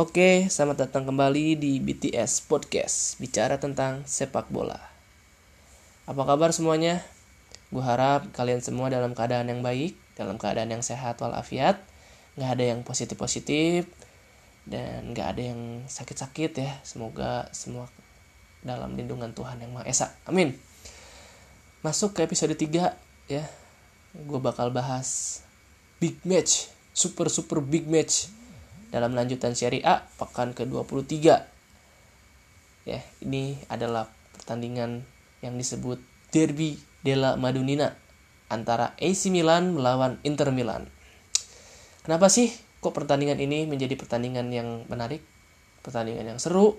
Oke, selamat datang kembali di BTS Podcast, bicara tentang sepak bola. Apa kabar semuanya? Gue harap kalian semua dalam keadaan yang baik, dalam keadaan yang sehat walafiat, nggak ada yang positif-positif, dan nggak ada yang sakit-sakit ya. Semoga semua dalam lindungan Tuhan yang Maha Esa. Amin. Masuk ke episode 3 ya. Gue bakal bahas big match, super-super big match dalam lanjutan Serie A pekan ke-23. Ya, ini adalah pertandingan yang disebut Derby della Madonnina antara AC Milan melawan Inter Milan. Kenapa sih kok pertandingan ini menjadi pertandingan yang menarik? Pertandingan yang seru,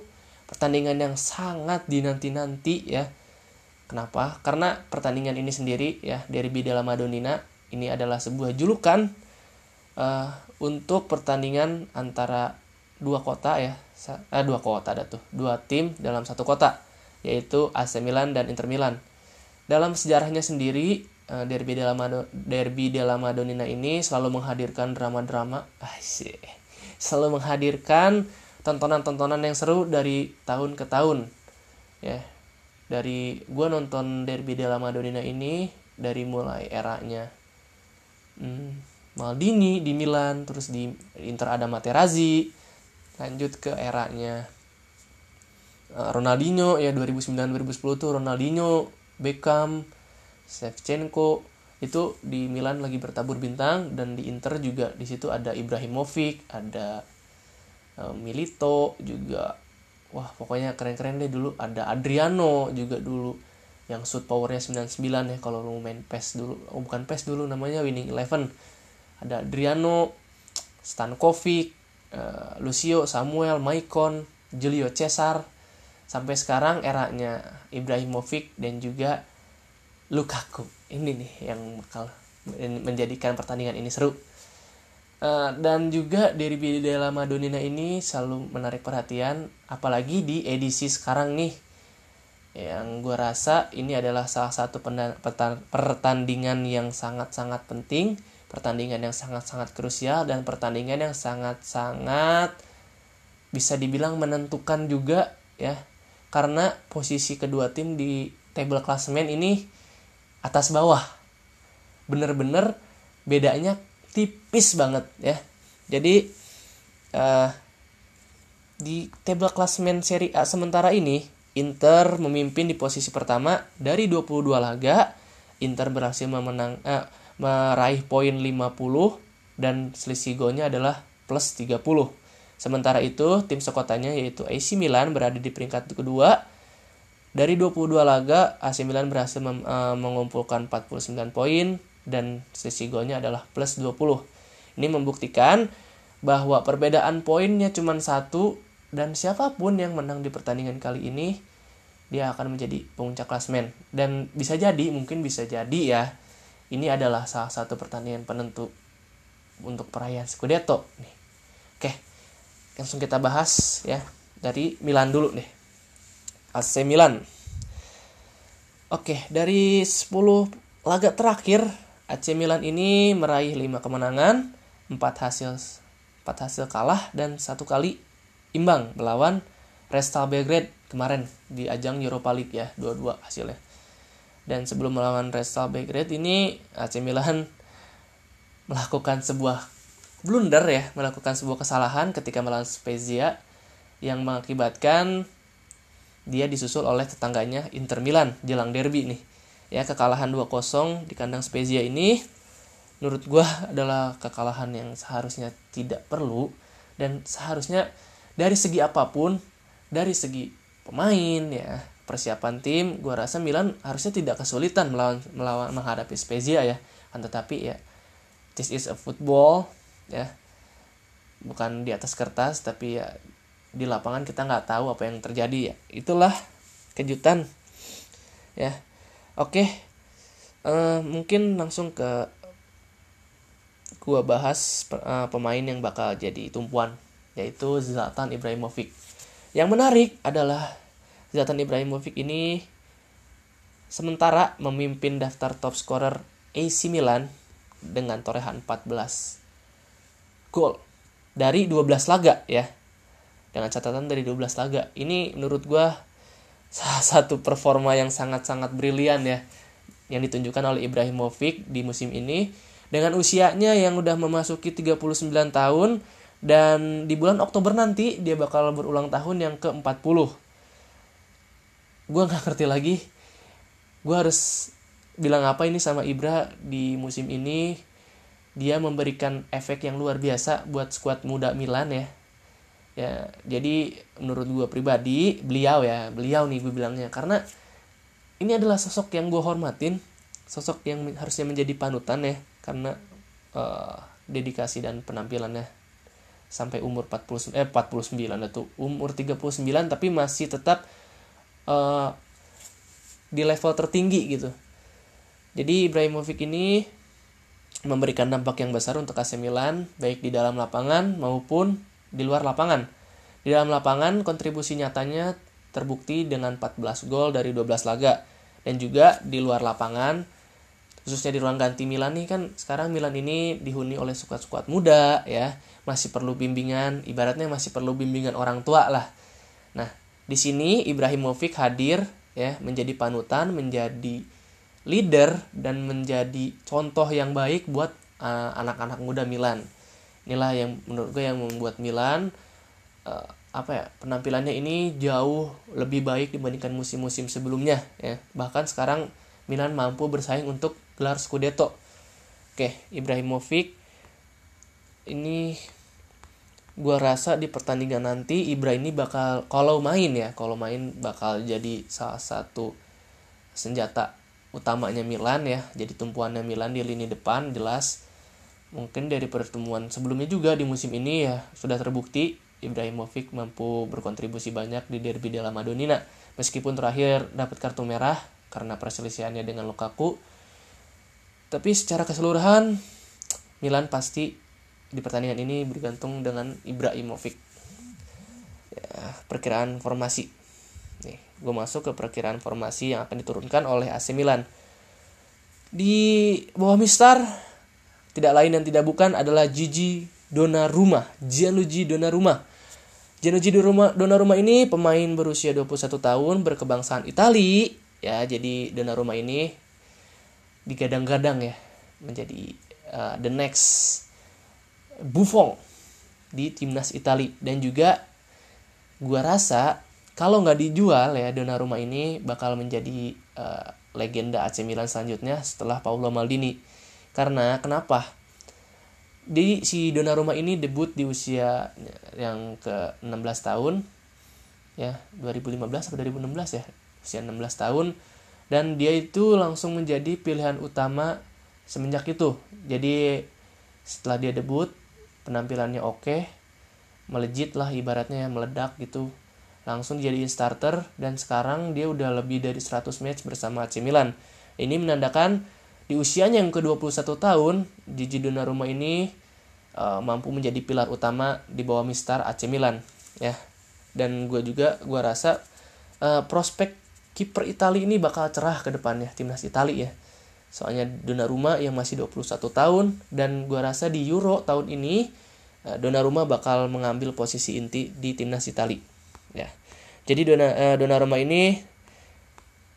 pertandingan yang sangat dinanti-nanti ya. Kenapa? Karena pertandingan ini sendiri ya, Derby della Madonnina ini adalah sebuah julukan uh, untuk pertandingan antara dua kota ya eh, dua kota ada tuh dua tim dalam satu kota yaitu AC Milan dan Inter Milan. Dalam sejarahnya sendiri uh, Derby della Mado Derby della Madonnina ini selalu menghadirkan drama-drama sih selalu menghadirkan tontonan-tontonan yang seru dari tahun ke tahun ya. Dari gue nonton Derby della Madonnina ini dari mulai eranya. Hmm, Maldini di Milan, terus di Inter ada Materazzi, lanjut ke eranya. Eh, Ronaldinho ya 2009-2010 tuh Ronaldinho, Beckham, Shevchenko. Itu di Milan lagi bertabur bintang dan di Inter juga di situ ada Ibrahimovic, ada uh, Milito juga. Wah pokoknya keren-keren deh dulu. Ada Adriano juga dulu yang shoot powernya 99 ya kalau lu main PES dulu. Oh bukan PES dulu namanya Winning Eleven ada Adriano, Stankovic, uh, Lucio, Samuel, Maicon, Julio Cesar, sampai sekarang eranya Ibrahimovic dan juga Lukaku. Ini nih yang bakal menjadikan pertandingan ini seru. Uh, dan juga Derby della Madonnina ini selalu menarik perhatian, apalagi di edisi sekarang nih. Yang gue rasa ini adalah salah satu pertandingan yang sangat-sangat penting pertandingan yang sangat-sangat krusial dan pertandingan yang sangat-sangat bisa dibilang menentukan juga ya. Karena posisi kedua tim di table klasemen ini atas bawah. Bener-bener bedanya tipis banget ya. Jadi uh, di table klasemen seri A sementara ini Inter memimpin di posisi pertama dari 22 laga. Inter berhasil memenang uh, meraih poin 50 dan selisih golnya adalah plus 30. Sementara itu, tim sekotanya yaitu AC Milan berada di peringkat kedua. Dari 22 laga, AC Milan berhasil mem, uh, mengumpulkan 49 poin dan selisih golnya adalah plus 20. Ini membuktikan bahwa perbedaan poinnya cuma satu dan siapa pun yang menang di pertandingan kali ini dia akan menjadi puncak klasmen dan bisa jadi mungkin bisa jadi ya ini adalah salah satu pertandingan penentu untuk perayaan Scudetto nih. Oke, langsung kita bahas ya dari Milan dulu nih. AC Milan. Oke, dari 10 laga terakhir AC Milan ini meraih 5 kemenangan, 4 hasil 4 hasil kalah dan satu kali imbang melawan Restal Belgrade kemarin di ajang Europa League ya, dua-dua hasilnya. Dan sebelum melawan Restal Belgrade ini AC Milan melakukan sebuah blunder ya, melakukan sebuah kesalahan ketika melawan Spezia yang mengakibatkan dia disusul oleh tetangganya Inter Milan jelang derby nih. Ya, kekalahan 2-0 di kandang Spezia ini menurut gue adalah kekalahan yang seharusnya tidak perlu dan seharusnya dari segi apa pun, dari segi pemain ya, persiapan tim, gue rasa Milan harusnya tidak kesulitan melawan melawan menghadapi Spezia ya. Kan tetapi ya this is a football ya. Bukan di atas kertas tapi ya di lapangan kita nggak tahu apa yang terjadi ya. Itulah kejutan ya. Oke. Uh, mungkin langsung ke gua bahas uh, pemain yang bakal jadi tumpuan yaitu Zlatan Ibrahimovic. Yang menarik adalah Zlatan Ibrahimovic ini sementara memimpin daftar top scorer AC Milan dengan torehan 14 gol dari 12 laga ya. dengan catatan dari 12 laga. Ini menurut gue salah satu performa yang sangat-sangat brilian ya yang ditunjukkan oleh Ibrahimovic di musim ini dengan usianya yang udah memasuki 39 tahun dan di bulan Oktober nanti dia bakal berulang tahun yang ke-40. Gue nggak ngerti lagi. Gue harus bilang apa ini sama Ibra di musim ini. Dia memberikan efek yang luar biasa buat skuad muda Milan ya. Ya, jadi menurut gue pribadi, beliau ya, beliau nih gue bilangnya karena ini adalah sosok yang gue hormatin, sosok yang harusnya menjadi panutan ya karena uh, dedikasi dan penampilannya sampai umur 40 eh 49 itu umur 39 tapi masih tetap uh, di level tertinggi gitu. Jadi Ibrahimovic ini memberikan dampak yang besar untuk AC Milan baik di dalam lapangan maupun di luar lapangan. Di dalam lapangan kontribusi nyatanya terbukti dengan 14 gol dari 12 laga dan juga di luar lapangan khususnya di ruang ganti Milan nih kan sekarang Milan ini dihuni oleh skuad-skuad muda ya masih perlu bimbingan ibaratnya masih perlu bimbingan orang tua lah di sini Ibrahimovic hadir ya menjadi panutan menjadi leader dan menjadi contoh yang baik buat uh, anak-anak uh, muda Milan inilah yang menurut gue yang membuat Milan uh, apa ya penampilannya ini jauh lebih baik dibandingkan musim-musim sebelumnya ya bahkan sekarang Milan mampu bersaing untuk gelar Scudetto. Oke, Ibrahimovic ini gua rasa di pertandingan nanti Ibra ini bakal kalau main ya, kalau main bakal jadi salah satu senjata utamanya Milan ya, jadi tumpuannya Milan di lini depan jelas. Mungkin dari pertemuan sebelumnya juga di musim ini ya sudah terbukti Ibrahimovic mampu berkontribusi banyak di derby della Madonnina meskipun terakhir dapat kartu merah karena perselisihannya dengan Lukaku tapi secara keseluruhan Milan pasti di pertandingan ini bergantung dengan Ibrahimovic. Ya, perkiraan formasi. Nih, gue masuk ke perkiraan formasi yang akan diturunkan oleh AC Milan. Di bawah Mister tidak lain dan tidak bukan adalah Gigi Donnarumma, Gianluigi Donnarumma. Gianluigi Donnarumma ini pemain berusia 21 tahun berkebangsaan Itali ya jadi Donnarumma ini digadang-gadang ya menjadi uh, the next Buffon di timnas Italia dan juga gua rasa kalau nggak dijual ya Donnarumma ini bakal menjadi uh, legenda AC Milan selanjutnya setelah Paolo Maldini. Karena kenapa? Di si Donnarumma ini debut di usia yang ke 16 tahun ya 2015 atau 2016 ya usia 16 tahun. Dan dia itu langsung menjadi pilihan utama semenjak itu. Jadi setelah dia debut penampilannya oke melejit lah ibaratnya meledak gitu. Langsung jadi starter dan sekarang dia udah lebih dari 100 match bersama AC Milan. Ini menandakan di usianya yang ke-21 tahun Gigi Donnarumma ini uh, mampu menjadi pilar utama di bawah Mister AC Milan ya. Dan gue juga gue rasa uh, prospek kiper Italia ini bakal cerah ke depannya timnas Italia ya. Soalnya Donnarumma yang masih 21 tahun dan gua rasa di Euro tahun ini eh, Donnarumma bakal mengambil posisi inti di timnas Italia. Ya. Jadi uh, Donnarumma ini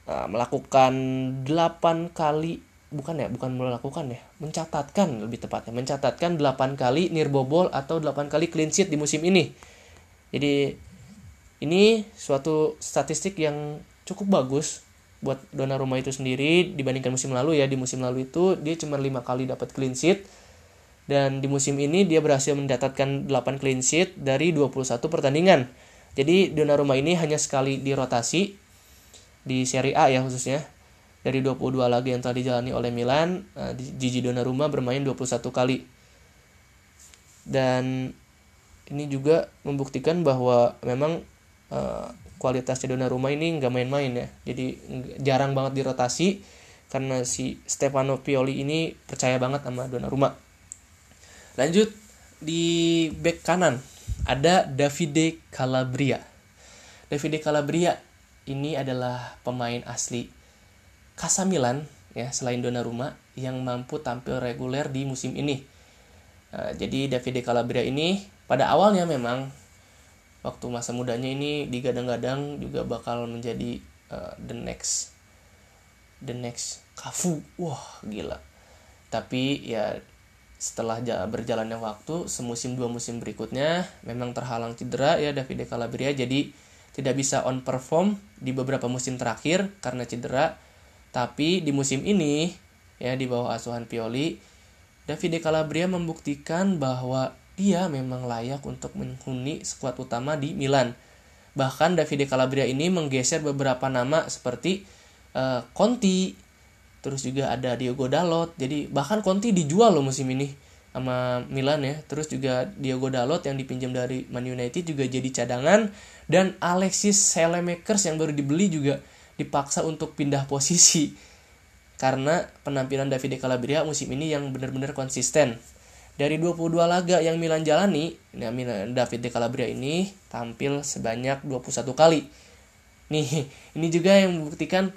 uh, melakukan 8 kali bukan ya, bukan melakukan ya, mencatatkan lebih tepatnya, mencatatkan 8 kali nirbobol atau 8 kali clean sheet di musim ini. Jadi ini suatu statistik yang cukup bagus buat Donnarumma itu sendiri dibandingkan musim lalu ya. Di musim lalu itu dia cuma lima kali dapat clean sheet. Dan di musim ini dia berhasil mencatatkan 8 clean sheet dari 21 pertandingan. Jadi Donnarumma ini hanya sekali dirotasi di Serie A ya khususnya. Dari 22 laga yang telah dijalani oleh Milan eh, Gigi Donnarumma bermain 21 kali. Dan ini juga membuktikan bahwa memang uh, kualitasnya Donnarumma ini nggak main-main ya. Jadi jarang banget dirotasi karena si Stefano Pioli ini percaya banget sama Donnarumma lanjut di back kanan ada Davide Calabria. Davide Calabria ini adalah pemain asli Casa Milan ya selain Donnarumma yang mampu tampil reguler di musim ini. Nah, jadi Davide Calabria ini pada awalnya memang waktu masa mudanya ini digadang-gadang juga bakal menjadi uh, the next the next Kafu. Wah gila. Tapi ya setelah berjalannya waktu semusim dua musim berikutnya memang terhalang cedera ya Davide Calabria. Jadi tidak bisa on perform di beberapa musim terakhir karena cedera. Tapi di musim ini ya di bawah asuhan Pioli Davide Calabria membuktikan bahwa dia memang layak untuk menghuni skuad utama di Milan. Bahkan Davide Calabria ini menggeser beberapa nama seperti uh, Conti, terus juga ada Diogo Dalot. Jadi bahkan Conti dijual loh musim ini sama Milan ya. Terus juga Diogo Dalot yang dipinjam dari Man United juga jadi cadangan dan Alexis Selemakers yang baru dibeli juga dipaksa untuk pindah posisi karena penampilan Davide Calabria musim ini yang benar-benar konsisten dari 22 laga yang Milan jalani, Milan, David De Calabria ini tampil sebanyak 21 kali. Nih, ini juga yang membuktikan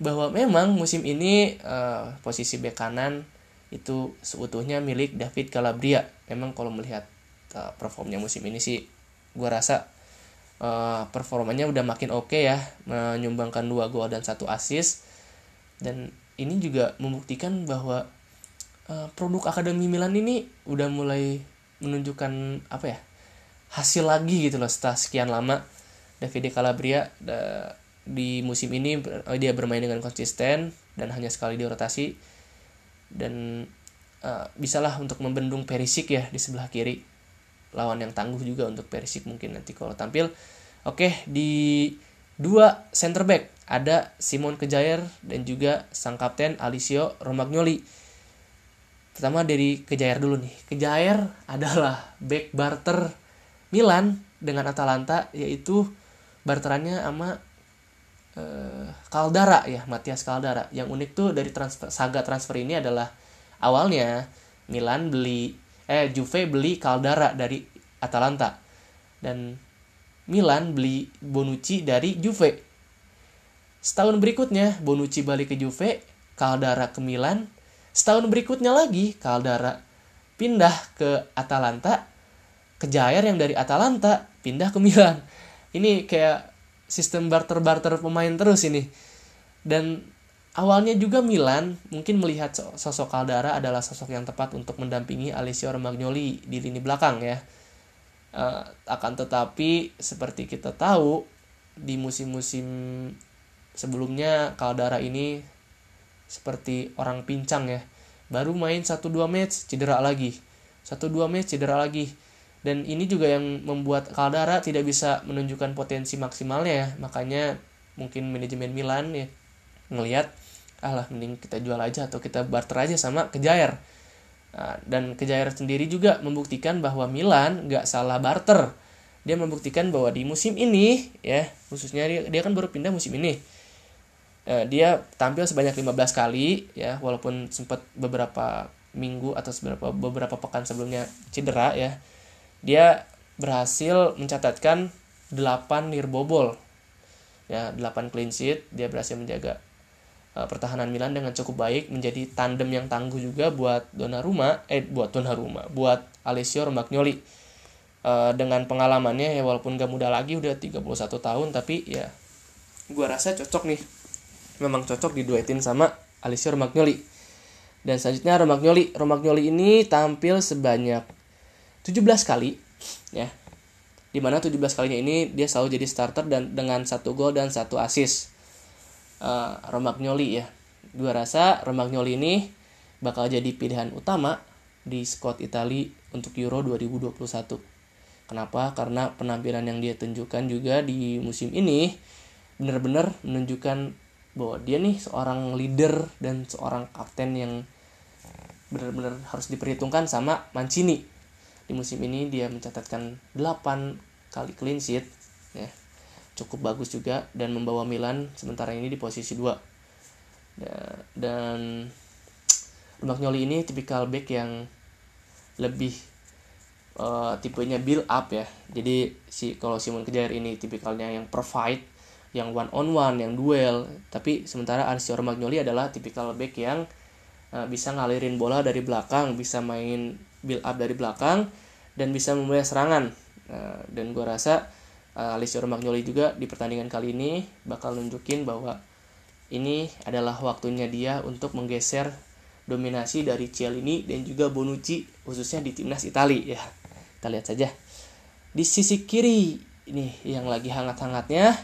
bahwa memang musim ini uh, posisi bek kanan itu seutuhnya milik David Calabria. Memang kalau melihat uh, performnya musim ini sih gue rasa uh, performanya udah makin oke okay ya, menyumbangkan dua gol dan satu assist. Dan ini juga membuktikan bahwa Eh, produk Akademi Milan ini udah mulai menunjukkan apa ya hasil lagi gitu loh setelah sekian lama. Davide Calabria da, di musim ini eh, dia bermain dengan konsisten dan hanya sekali di rotasi. Dan uh, bisalah untuk membendung Perisik ya di sebelah kiri. Lawan yang tangguh juga untuk Perisik mungkin nanti kalau tampil. Oke di dua center back ada Simon Kejair dan juga sang kapten Alicio Romagnoli Pertama dari Kejair dulu nih. Kejair adalah back barter Milan dengan Atalanta yaitu barterannya sama uh, Caldara ya, Matias Caldara. Yang unik tuh dari transfer saga transfer ini adalah awalnya Milan beli eh Juve beli Caldara dari Atalanta dan Milan beli Bonucci dari Juve. Setahun berikutnya Bonucci balik ke Juve, Caldara ke Milan, Setahun berikutnya lagi Caldara pindah ke Atalanta, ke Jair yang dari Atalanta pindah ke Milan. Ini kayak sistem barter-barter pemain terus ini. Dan awalnya juga Milan mungkin melihat sosok Caldara adalah sosok yang tepat untuk mendampingi Alessio Romagnoli di lini belakang ya. Uh, akan tetapi seperti kita tahu di musim-musim sebelumnya Caldara ini seperti orang pincang ya. Baru main 1-2 match cedera lagi. 1-2 match cedera lagi. Dan ini juga yang membuat Caldara tidak bisa menunjukkan potensi maksimalnya ya. Makanya mungkin manajemen Milan ya ngelihat alah mending kita jual aja atau kita barter aja sama Kejair. Nah, dan Kejair sendiri juga membuktikan bahwa Milan nggak salah barter. Dia membuktikan bahwa di musim ini ya khususnya dia, dia kan baru pindah musim ini uh, dia tampil sebanyak 15 kali ya walaupun sempat beberapa minggu atau beberapa beberapa pekan sebelumnya cedera ya. Dia berhasil mencatatkan 8 nirbobol ya 8 clean sheet. Dia berhasil menjaga uh, pertahanan Milan dengan cukup baik menjadi tandem yang tangguh juga buat Donnarumma eh buat Donnarumma buat Alessio Romagnoli. Uh, dengan pengalamannya ya walaupun gak muda lagi udah 31 tahun tapi ya gua rasa cocok nih memang cocok diduetin sama Alicia Romagnoli. Dan selanjutnya Romagnoli. Romagnoli ini tampil sebanyak 17 kali ya. Di mana 17 kalinya ini dia selalu jadi starter dan dengan satu gol dan satu assist. Uh, Romagnoli ya. Dua rasa Romagnoli ini bakal jadi pilihan utama di squad Italia untuk Euro 2021. Kenapa? Karena penampilan yang dia tunjukkan juga di musim ini benar-benar menunjukkan bahwa dia nih seorang leader dan seorang kapten yang benar-benar harus diperhitungkan sama Mancini. Di musim ini dia mencatatkan 8 kali clean sheet ya cukup bagus juga dan membawa Milan sementara ini di posisi 2 dan Romagnoli ini tipikal back yang lebih uh, tipenya build up ya. Jadi si kalau Simon Kejair ini tipikalnya yang provide yang one on one, yang duel. Tapi sementara Alessio Romagnoli adalah tipikal back yang uh, bisa ngalirin bola dari belakang, bisa main build up dari belakang dan bisa memulai serangan. Uh, dan gue rasa uh, Alessio Romagnoli juga di pertandingan kali ini bakal nunjukin bahwa ini adalah waktunya dia untuk menggeser dominasi dari Cialini dan juga Bonucci khususnya di timnas Italia ya. Kita lihat saja. Di sisi kiri ini yang lagi hangat-hangatnya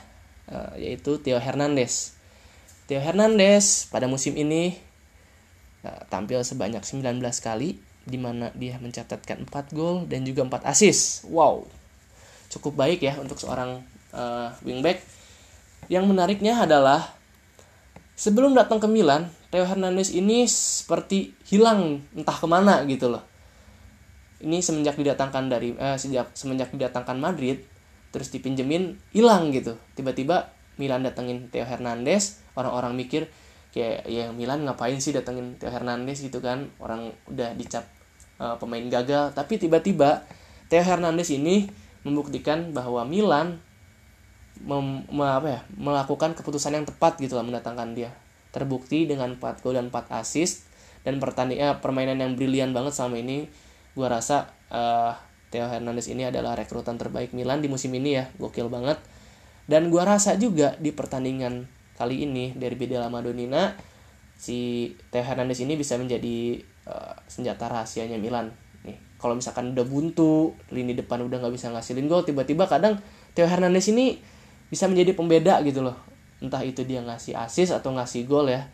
yaitu Theo Hernandez. Theo Hernandez pada musim ini uh, tampil sebanyak 19 kali di mana dia mencatatkan 4 gol dan juga 4 assist. Wow. Cukup baik ya untuk seorang uh, wingback. Yang menariknya adalah sebelum datang ke Milan, Theo Hernandez ini seperti hilang entah ke mana gitu loh. Ini semenjak didatangkan dari eh, sejak semenjak didatangkan Madrid, terus dipinjemin hilang gitu. Tiba-tiba Milan datengin Theo Hernandez, orang-orang mikir kayak ya Milan ngapain sih datengin Theo Hernandez? gitu kan. Orang udah dicap uh, pemain gagal. Tapi tiba-tiba Theo Hernandez ini membuktikan bahwa Milan mem, me, apa ya, melakukan keputusan yang tepat gitu lah mendatangkan dia. Terbukti dengan 4 gol dan 4 assist. Dan pertandingan permainan yang brilian banget sama ini gua rasa uh, Theo Hernandez ini adalah rekrutan terbaik Milan di musim ini ya. Gokil banget. Dan gua rasa juga di pertandingan kali ini dari della Madonnina si Theo Hernandez ini bisa menjadi uh, senjata rahasianya Milan. Nih kalau misalkan udah buntu lini depan udah nggak bisa ngasilin gol tiba-tiba kadang Theo Hernandez ini bisa menjadi pembeda gitu loh. Entah itu dia ngasih assist atau ngasih gol ya.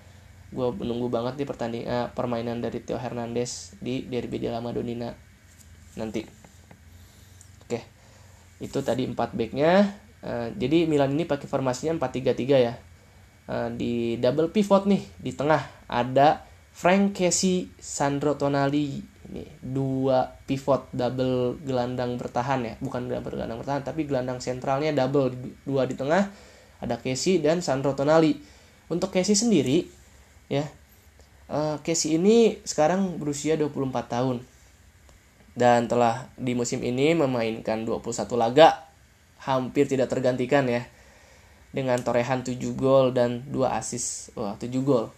Gue menunggu banget di pertandingan uh, permainan dari Theo Hernandez di Derby della Madonnina nanti itu tadi empat backnya. Uh, jadi Milan ini pakai formasinya 4-3-3 ya. Uh, di double pivot nih di tengah ada Frank Casey, Sandro Tonali ini dua pivot double gelandang bertahan ya. Bukan double gelandang bertahan tapi gelandang sentralnya double dua di tengah. Ada Casey dan Sandro Tonali untuk Casey sendiri ya uh, Casey ini sekarang berusia 24 tahun dan telah di musim ini memainkan 21 laga hampir tidak tergantikan ya dengan torehan 7 gol dan 2 assist wah 7 gol.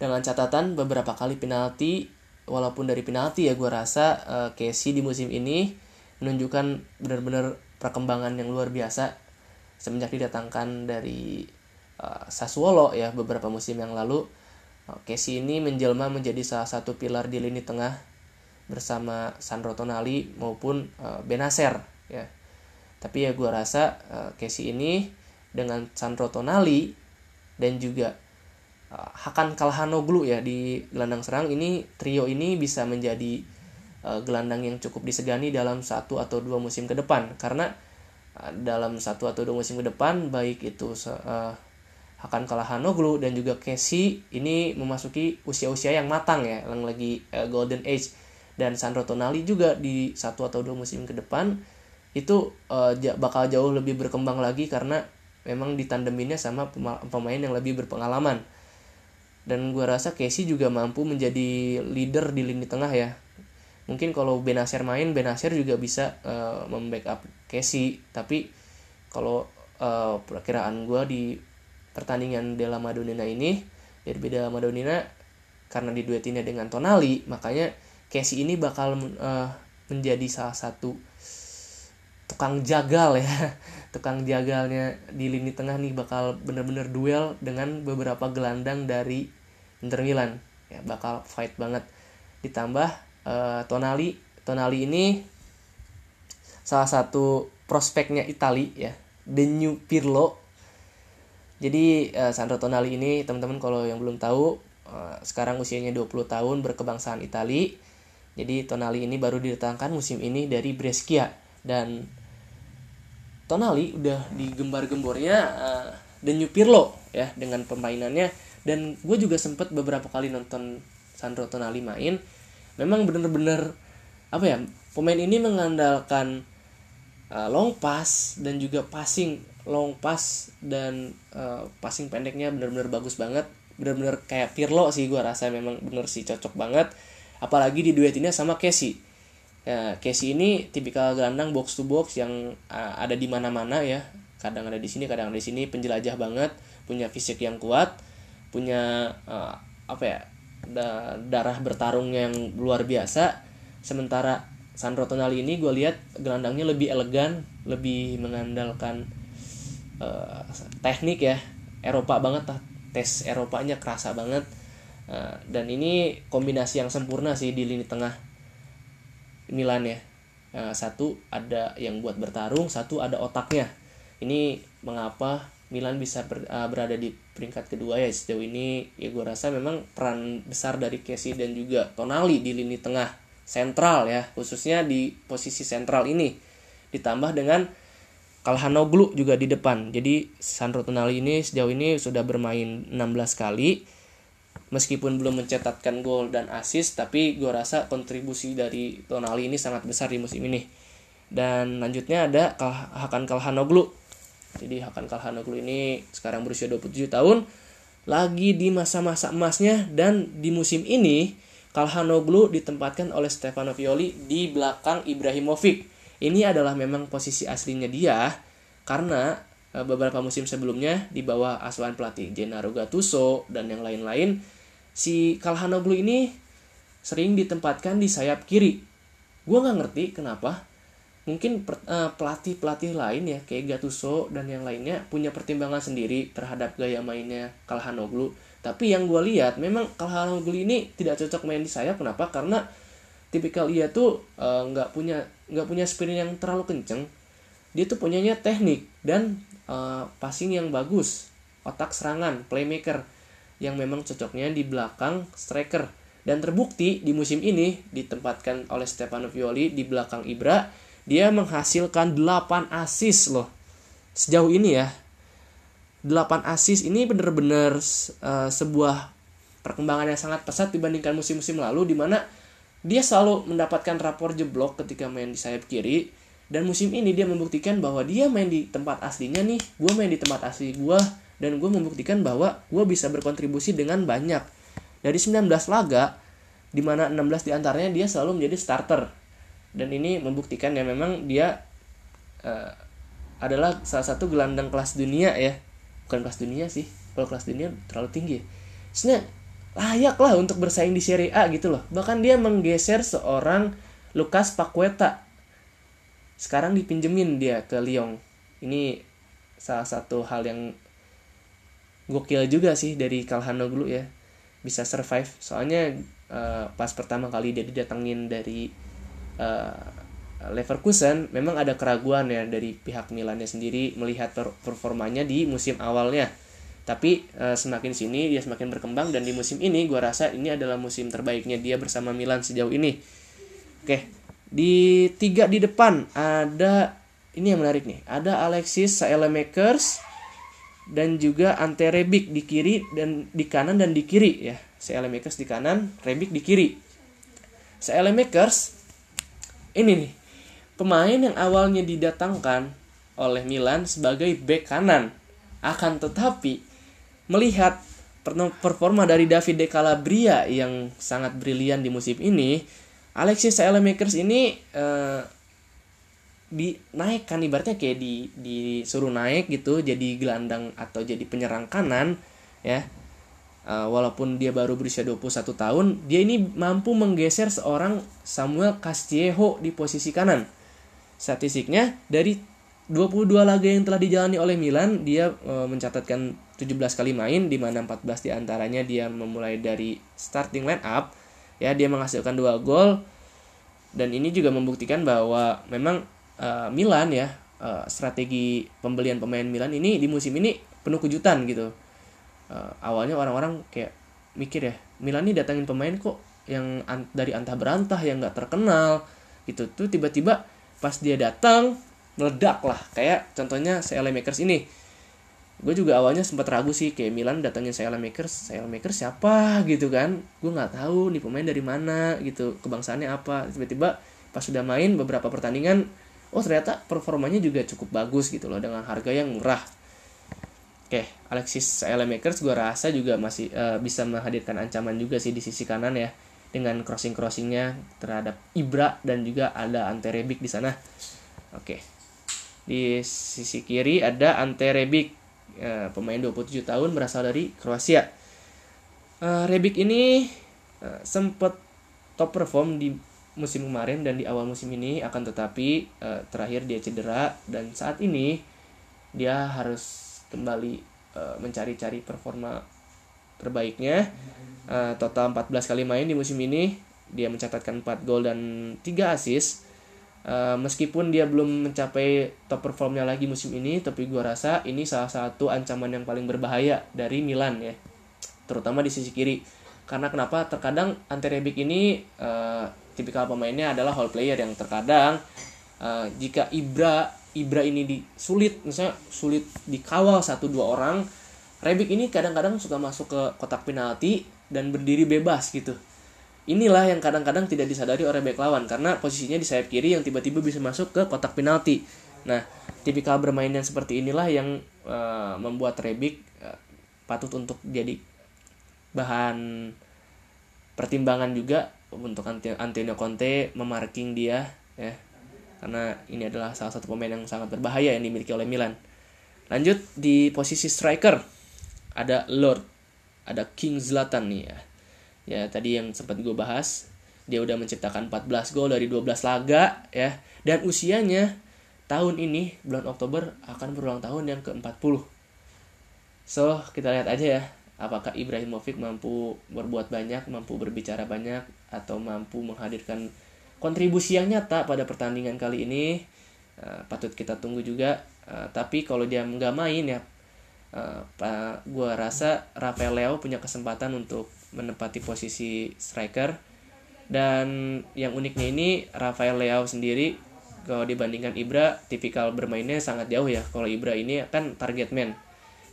Dengan catatan beberapa kali penalti walaupun dari penalti ya gue rasa uh, Casey di musim ini menunjukkan benar-benar perkembangan yang luar biasa semenjak didatangkan dari uh, Sassuolo ya beberapa musim yang lalu. Uh, Casey ini menjelma menjadi salah satu pilar di lini tengah bersama Sandro Tonali maupun uh, Benacer ya. Tapi ya gue rasa uh, Casey ini dengan Sandro Tonali dan juga uh, Hakan Kalhanoglu ya di gelandang serang ini trio ini bisa menjadi uh, gelandang yang cukup disegani dalam satu atau dua musim ke depan. Karena uh, dalam satu atau dua musim ke depan baik itu uh, Hakan Kalhanoglu dan juga Casey ini memasuki usia-usia yang matang ya yang lagi uh, golden age dan Sandro Tonali juga di satu atau dua musim ke depan itu uh, bakal jauh lebih berkembang lagi karena memang ditandeminnya sama pemain yang lebih berpengalaman. Dan gue rasa Casey juga mampu menjadi leader di lini tengah ya. Mungkin kalau Benacer main Benacer juga bisa uh, membackup Casey. Tapi kalau uh, perkiraan gue di pertandingan Della Madonnina ini Derby Della Madonnina karena diduetinnya dengan Tonali makanya Casey ini bakal uh, menjadi salah satu tukang jagal ya. Tukang jagalnya di lini tengah nih bakal bener-bener duel dengan beberapa gelandang dari Inter Milan. Ya bakal fight banget. Ditambah uh, Tonali. Tonali ini salah satu prospeknya Itali ya The New Pirlo. Jadi uh, Sandro Tonali ini teman-teman kalau yang belum tahu uh, sekarang usianya 20 tahun berkebangsaan Itali jadi Tonali ini baru didatangkan musim ini dari Brescia. Dan Tonali udah digembar-gembornya uh, The New Pirlo ya dengan permainannya dan gue juga sempet beberapa kali nonton Sandro Tonali main. Memang bener-bener apa ya pemain ini mengandalkan uh, long pass dan juga passing long pass dan uh, passing pendeknya bener-bener bagus banget. Bener-bener kayak Pirlo sih gue rasa memang bener sih cocok banget apalagi di duetinnya sama Casey Ya, Casey ini tipikal gelandang box to box yang uh, ada di mana-mana ya. Kadang ada di sini, kadang ada di sini, penjelajah banget, punya fisik yang kuat, punya uh, apa ya? Da darah bertarung yang luar biasa. Sementara Sandro Tonali ini gue lihat gelandangnya lebih elegan lebih mengandalkan uh, teknik ya Eropa banget lah tes Eropanya kerasa banget uh, dan ini kombinasi yang sempurna sih di lini tengah Milan ya. Uh, satu ada yang buat bertarung satu ada otaknya. Ini mengapa Milan bisa ber, uh, berada di peringkat kedua ya? Sejauh ini ya gue rasa memang peran besar dari Casey dan juga Tonali di lini tengah sentral ya khususnya di posisi sentral ini. Ditambah dengan Kalhanoglu juga di depan. Jadi Sandro Tonali ini sejauh ini sudah bermain 16 kali meskipun belum mencetakkan gol dan assist tapi gue rasa kontribusi dari Tonali ini sangat besar di musim ini dan lanjutnya ada Hakan Kalhanoglu jadi Hakan Kalhanoglu ini sekarang berusia 27 tahun, lagi di masa-masa emasnya dan di musim ini Kalhanoglu ditempatkan oleh Stefano Pioli di belakang Ibrahimovic. Ini adalah memang posisi aslinya dia karena beberapa musim sebelumnya di bawah asuhan pelatih Gennaro Gattuso dan yang lain-lain si Kalhanoglu ini sering ditempatkan di sayap kiri. Gue nggak ngerti kenapa mungkin uh, pelatih-pelatih lain ya kayak Gattuso dan yang lainnya punya pertimbangan sendiri terhadap gaya mainnya Kalhanoglu. Tapi yang gue lihat memang Kalhanoglu ini tidak cocok main di sayap. Kenapa? Karena tipikal ia tuh eh, nggak uh, punya nggak punya sprint yang terlalu kenceng. Dia tuh punyanya teknik dan uh, passing yang bagus otak serangan playmaker yang memang cocoknya di belakang striker dan terbukti di musim ini ditempatkan oleh Stefano Violi di belakang Ibra dia menghasilkan 8 asis loh. Sejauh ini ya. 8 asis ini benar-benar uh, sebuah perkembangan yang sangat pesat dibandingkan musim-musim lalu di mana dia selalu mendapatkan rapor jeblok ketika main di sayap kiri dan musim ini dia membuktikan bahwa dia main di tempat aslinya nih gue main di tempat asli gue dan gue membuktikan bahwa gue bisa berkontribusi dengan banyak. Dari 19 laga di mana 16 di antaranya dia selalu menjadi starter. Dan ini membuktikan ya memang dia uh, adalah salah satu gelandang kelas dunia ya. Bukan kelas dunia sih kalau kelas dunia terlalu tinggi. Sebenarnya layak lah untuk bersaing di Serie A gitu loh. Bahkan dia menggeser seorang Lukas Paqueta sekarang dipinjemin dia ke Lyon ini salah satu hal yang gokil juga sih dari Kalhanoglu ya bisa survive soalnya uh, pas pertama kali dia didatengin dari uh, Leverkusen memang ada keraguan ya dari pihak Milannya sendiri melihat performanya di musim awalnya. Tapi uh, semakin sini dia semakin berkembang dan di musim ini gue rasa ini adalah musim terbaiknya dia bersama Milan sejauh ini. Oke, di tiga di depan ada ini yang menarik nih. Ada Alexis Saelemakers dan juga Ante Rebic di kiri dan di kanan dan di kiri ya. Saelemakers di kanan, Rebic di kiri. Saelemakers ini nih pemain yang awalnya didatangkan oleh Milan sebagai bek kanan akan tetapi melihat performa dari David De Calabria yang sangat brilian di musim ini Alexis Saelemaekers ini uh, dinaikkan ibaratnya kayak di disuruh naik gitu jadi gelandang atau jadi penyerang kanan ya uh, walaupun dia baru berusia 21 tahun, dia ini mampu menggeser seorang Samuel Castillejo di posisi kanan. Statistiknya dari 22 laga yang telah dijalani oleh Milan, dia uh, mencatatkan 17 kali main di mana 14 di antaranya dia memulai dari starting line up. Ya, dia menghasilkan dua gol. Dan ini juga membuktikan bahwa memang uh, Milan ya uh, strategi pembelian pemain Milan ini di musim ini penuh kejutan gitu. Uh, awalnya orang-orang kayak mikir ya Milan ini datangin pemain kok yang an dari antah berantah yang nggak terkenal gitu. Tuh tiba-tiba pas dia datang meledak lah kayak contohnya CL Makers ini gue juga awalnya sempat ragu sih kayak Milan datangin CL Makers CL Makers siapa gitu kan? Gue nggak tahu nih pemain dari mana gitu kebangsaannya apa. Tiba-tiba pas sudah main beberapa pertandingan oh ternyata performanya juga cukup bagus gitu loh dengan harga yang murah. Oke, Alexis Elemakers gue rasa juga masih uh, bisa menghadirkan ancaman juga sih di sisi kanan ya dengan crossing crossingnya terhadap Ibra dan juga ada Ante Rebic di sana. Oke, di sisi kiri ada Ante Rebic uh, pemain 27 tahun berasal dari Kroasia. Uh, Rebic ini uh, sempat top perform di musim kemarin dan di awal musim ini akan tetapi uh, terakhir dia cedera dan saat ini dia harus kembali uh, mencari-cari performa terbaiknya uh, total 14 kali main di musim ini dia mencatatkan 4 gol dan 3 assist uh, meskipun dia belum mencapai top performnya lagi musim ini tapi gua rasa ini salah satu ancaman yang paling berbahaya dari Milan ya. Terutama di sisi kiri. Karena kenapa? Terkadang Ante Rebic ini uh, tipikal pemainnya adalah hall player yang terkadang uh, jika Ibra Ibra ini di sulit misalnya sulit dikawal satu dua orang Rebic ini kadang-kadang suka masuk ke kotak penalti dan berdiri bebas gitu inilah yang kadang-kadang tidak disadari oleh back lawan karena posisinya di sayap kiri yang tiba-tiba bisa masuk ke kotak penalti nah tipikal bermain yang seperti inilah yang uh, membuat Rebic uh, patut untuk jadi bahan pertimbangan juga untuk Antonio Conte memarking dia ya karena ini adalah salah satu pemain yang sangat berbahaya yang dimiliki oleh Milan. Lanjut di posisi striker ada Lord, ada King Zlatan nih ya. Ya tadi yang sempat gue bahas, dia udah menciptakan 14 gol dari 12 laga ya dan usianya tahun ini bulan Oktober akan berulang tahun yang ke-40. So, kita lihat aja ya apakah Ibrahimovic mampu berbuat banyak, mampu berbicara banyak, atau mampu menghadirkan kontribusi yang nyata pada pertandingan kali ini. Uh, patut kita tunggu juga. Uh, tapi kalau dia nggak main ya, uh, Pak, gua rasa Rafael Leo punya kesempatan untuk menempati posisi striker. Dan yang uniknya ini Rafael Leo sendiri kalau dibandingkan Ibra tipikal bermainnya sangat jauh ya. Kalau Ibra ini kan target man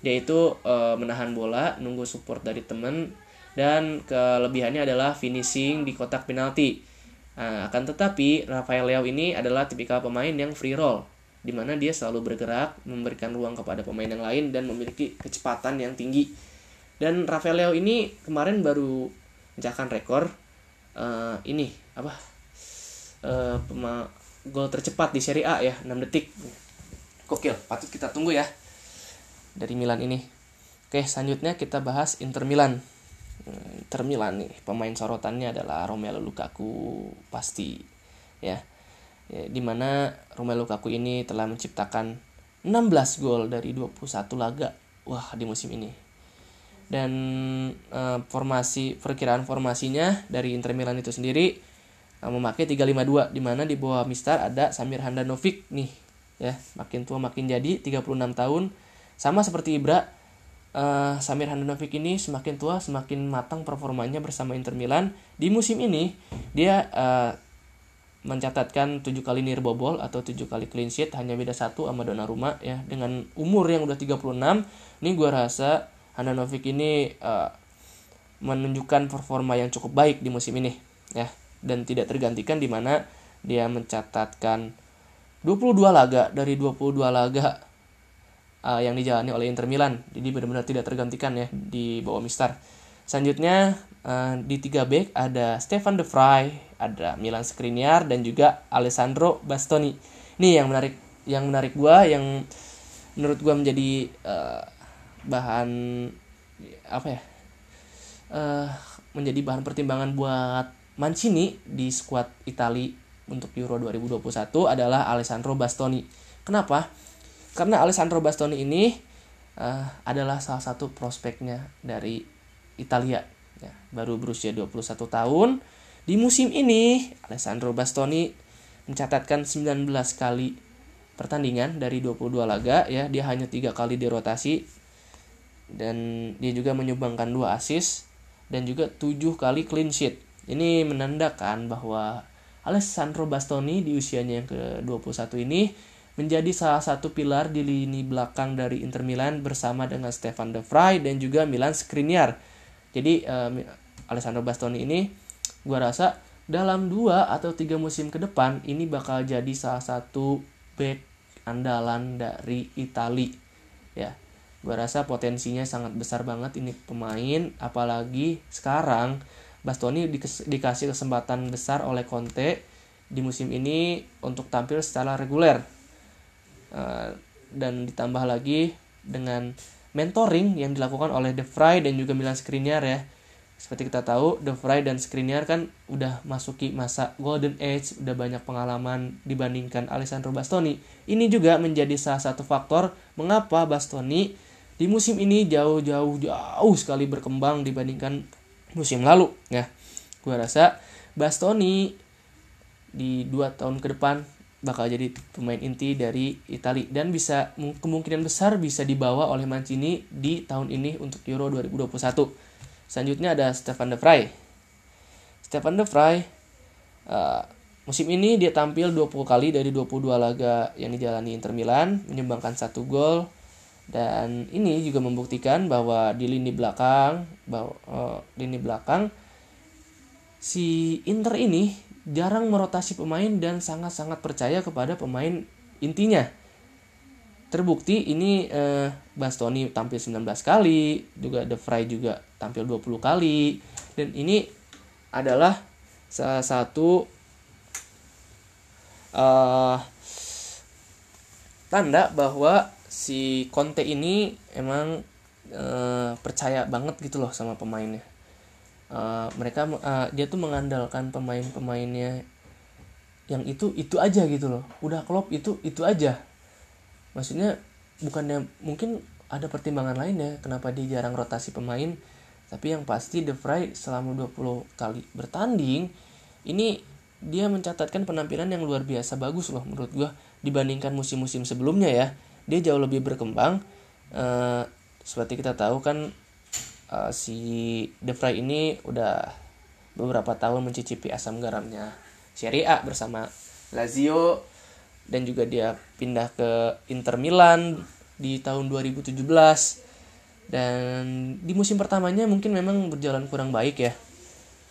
dia itu uh, menahan bola nunggu support dari temen dan kelebihannya adalah finishing di kotak penalti nah, akan tetapi Rafael Leo ini adalah tipikal pemain yang free roll di mana dia selalu bergerak memberikan ruang kepada pemain yang lain dan memiliki kecepatan yang tinggi dan Rafael Leo ini kemarin baru mencatatkan rekor uh, ini apa uh, gol tercepat di Serie A ya 6 detik kokil patut kita tunggu ya dari Milan ini. Oke, selanjutnya kita bahas Inter Milan. Hmm, Inter Milan nih, pemain sorotannya adalah Romelu Lukaku pasti ya. ya di mana Romelu Lukaku ini telah menciptakan 16 gol dari 21 laga wah di musim ini dan uh, formasi perkiraan formasinya dari Inter Milan itu sendiri uh, memakai 352 di mana di bawah Mister ada Samir Handanovic nih ya makin tua makin jadi 36 tahun sama seperti Ibra, uh, Samir Handanovic ini semakin tua semakin matang performanya bersama Inter Milan. Di musim ini dia uh, mencatatkan 7 kali nirbobol atau 7 kali clean sheet hanya beda satu sama Donnarumma ya dengan umur yang udah 36 ini gue rasa Handanovic ini uh, menunjukkan performa yang cukup baik di musim ini ya dan tidak tergantikan di mana dia mencatatkan 22 laga dari 22 laga uh, yang dijalani oleh Inter Milan. Jadi benar-benar tidak tergantikan ya di bawah Mister. Selanjutnya uh, di tiga back ada Stefan De Vrij, ada Milan Skriniar dan juga Alessandro Bastoni. Ini yang menarik yang menarik gua yang menurut gua menjadi uh, bahan apa ya? Uh, menjadi bahan pertimbangan buat Mancini di skuad Itali untuk Euro 2021 adalah Alessandro Bastoni. Kenapa? Karena Alessandro Bastoni ini uh, adalah salah satu prospeknya dari Italia. Ya, baru berusia 21 tahun. Di musim ini, Alessandro Bastoni mencatatkan 19 kali pertandingan dari 22 laga ya dia hanya tiga kali dirotasi dan dia juga menyumbangkan dua assist dan juga tujuh kali clean sheet. Ini menandakan bahwa Alessandro Bastoni di usianya yang ke-21 ini menjadi salah satu pilar di lini belakang dari Inter Milan bersama dengan Stefan De Vrij dan juga Milan Skriniar. Jadi uh, Alessandro Bastoni ini gue rasa dalam dua atau tiga musim ke depan ini bakal jadi salah satu back andalan dari Itali. Ya gue rasa potensinya sangat besar banget ini pemain apalagi sekarang. Bastoni dikasih kesempatan besar oleh Conte di musim ini untuk tampil secara reguler. Eh, dan ditambah lagi dengan mentoring yang dilakukan oleh The Fry dan juga Milan Skriniar ya. Seperti kita tahu De Vrij dan Skriniar kan udah masuki masa golden age udah banyak pengalaman dibandingkan Alessandro Bastoni. Ini juga menjadi salah satu faktor mengapa Bastoni di musim ini jauh-jauh jauh sekali berkembang dibandingkan musim lalu ya gue rasa Bastoni di dua tahun ke depan bakal jadi pemain inti dari Italia dan bisa kemungkinan besar bisa dibawa oleh Mancini di tahun ini untuk Euro 2021 Selanjutnya ada Stefan De Vrij. Stefan De Vrij uh, musim ini dia tampil 20 kali dari 22 laga yang dijalani Inter Milan, menyumbangkan satu gol dan ini juga membuktikan bahwa di lini belakang bahwa uh, lini belakang si Inter ini jarang merotasi pemain dan sangat-sangat percaya kepada pemain intinya. Terbukti ini eh, Bastoni tampil 19 kali, juga De Vrij juga tampil 20 kali. Dan ini adalah salah satu uh, tanda bahwa si Conte ini emang uh, percaya banget gitu loh sama pemainnya. Uh, mereka uh, dia tuh mengandalkan pemain-pemainnya yang itu itu aja gitu loh. Udah klop itu itu aja maksudnya bukannya mungkin ada pertimbangan lain ya kenapa dia jarang rotasi pemain tapi yang pasti The Vrij selama 20 kali bertanding ini dia mencatatkan penampilan yang luar biasa bagus loh menurut gue dibandingkan musim-musim sebelumnya ya dia jauh lebih berkembang uh, seperti kita tahu kan uh, si The Vrij ini udah beberapa tahun mencicipi asam garamnya Serie A bersama Lazio dan juga dia pindah ke Inter Milan di tahun 2017 dan di musim pertamanya mungkin memang berjalan kurang baik ya.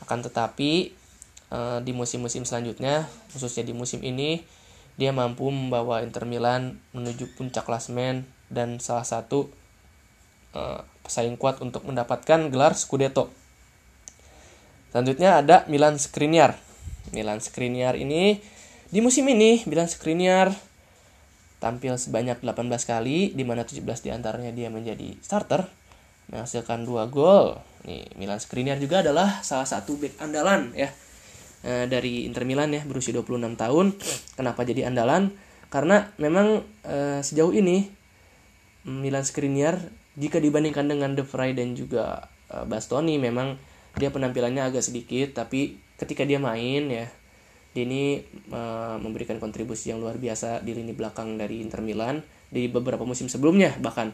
Akan tetapi uh, di musim-musim selanjutnya khususnya di musim ini dia mampu membawa Inter Milan menuju puncak klasmen dan salah satu uh, pesaing kuat untuk mendapatkan gelar Scudetto. Selanjutnya ada Milan Skriniar. Milan Skriniar ini di musim ini, Milan Skriniar tampil sebanyak 18 kali, di mana 17 di antaranya dia menjadi starter, menghasilkan 2 gol. Nih, Milan Skriniar juga adalah salah satu back andalan ya e, dari Inter Milan ya, berusia 26 tahun. Kenapa jadi andalan? Karena memang e, sejauh ini Milan Skriniar jika dibandingkan dengan De Vrij dan juga e, Bastoni memang dia penampilannya agak sedikit tapi ketika dia main ya dia ini uh, memberikan kontribusi yang luar biasa di lini belakang dari Inter Milan di beberapa musim sebelumnya bahkan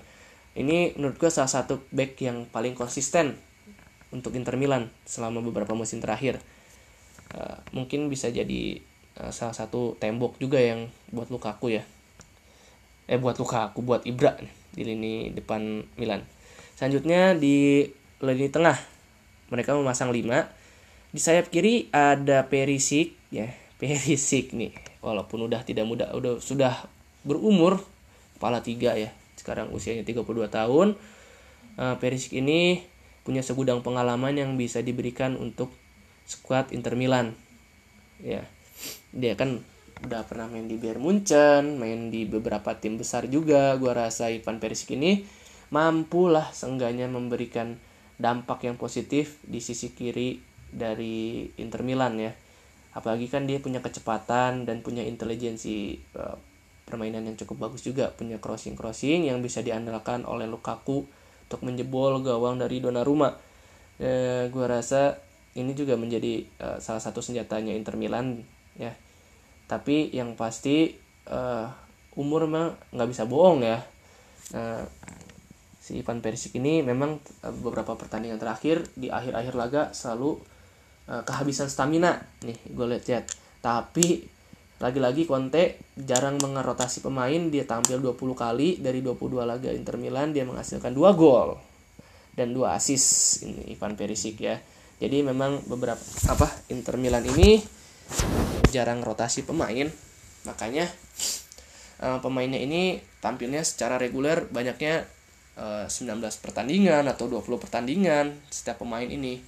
ini menurut gue salah satu back yang paling konsisten untuk Inter Milan selama beberapa musim terakhir uh, mungkin bisa jadi uh, salah satu tembok juga yang buat Lukaku ya eh buat Lukaku buat Ibra di lini depan Milan selanjutnya di lini tengah mereka memasang 5 di sayap kiri ada Perisic ya, Perisic nih. Walaupun udah tidak muda, udah sudah berumur kepala tiga ya. Sekarang usianya 32 tahun. Uh, Perisic ini punya segudang pengalaman yang bisa diberikan untuk skuad Inter Milan. Ya. Dia kan udah pernah main di Bayern Munchen, main di beberapa tim besar juga. Gua rasa Ivan Perisic ini mampulah seenggaknya memberikan dampak yang positif di sisi kiri dari Inter Milan ya apalagi kan dia punya kecepatan dan punya intelijensi uh, permainan yang cukup bagus juga punya crossing crossing yang bisa diandalkan oleh Lukaku untuk menjebol gawang dari Donnarumma e, gue rasa ini juga menjadi uh, salah satu senjatanya Inter Milan ya. Tapi yang pasti uh, umur mah nggak bisa bohong ya. Nah, si Ivan Perisic ini memang beberapa pertandingan terakhir di akhir-akhir laga selalu uh, kehabisan stamina. Nih gue lihat tapi lagi-lagi Conte jarang mengerotasi pemain dia tampil 20 kali dari 22 laga Inter Milan dia menghasilkan 2 gol dan 2 assist ini Ivan Perisic ya jadi memang beberapa apa? Inter Milan ini jarang rotasi pemain. Makanya uh, pemainnya ini tampilnya secara reguler banyaknya uh, eh, 19 pertandingan atau 20 pertandingan setiap pemain ini.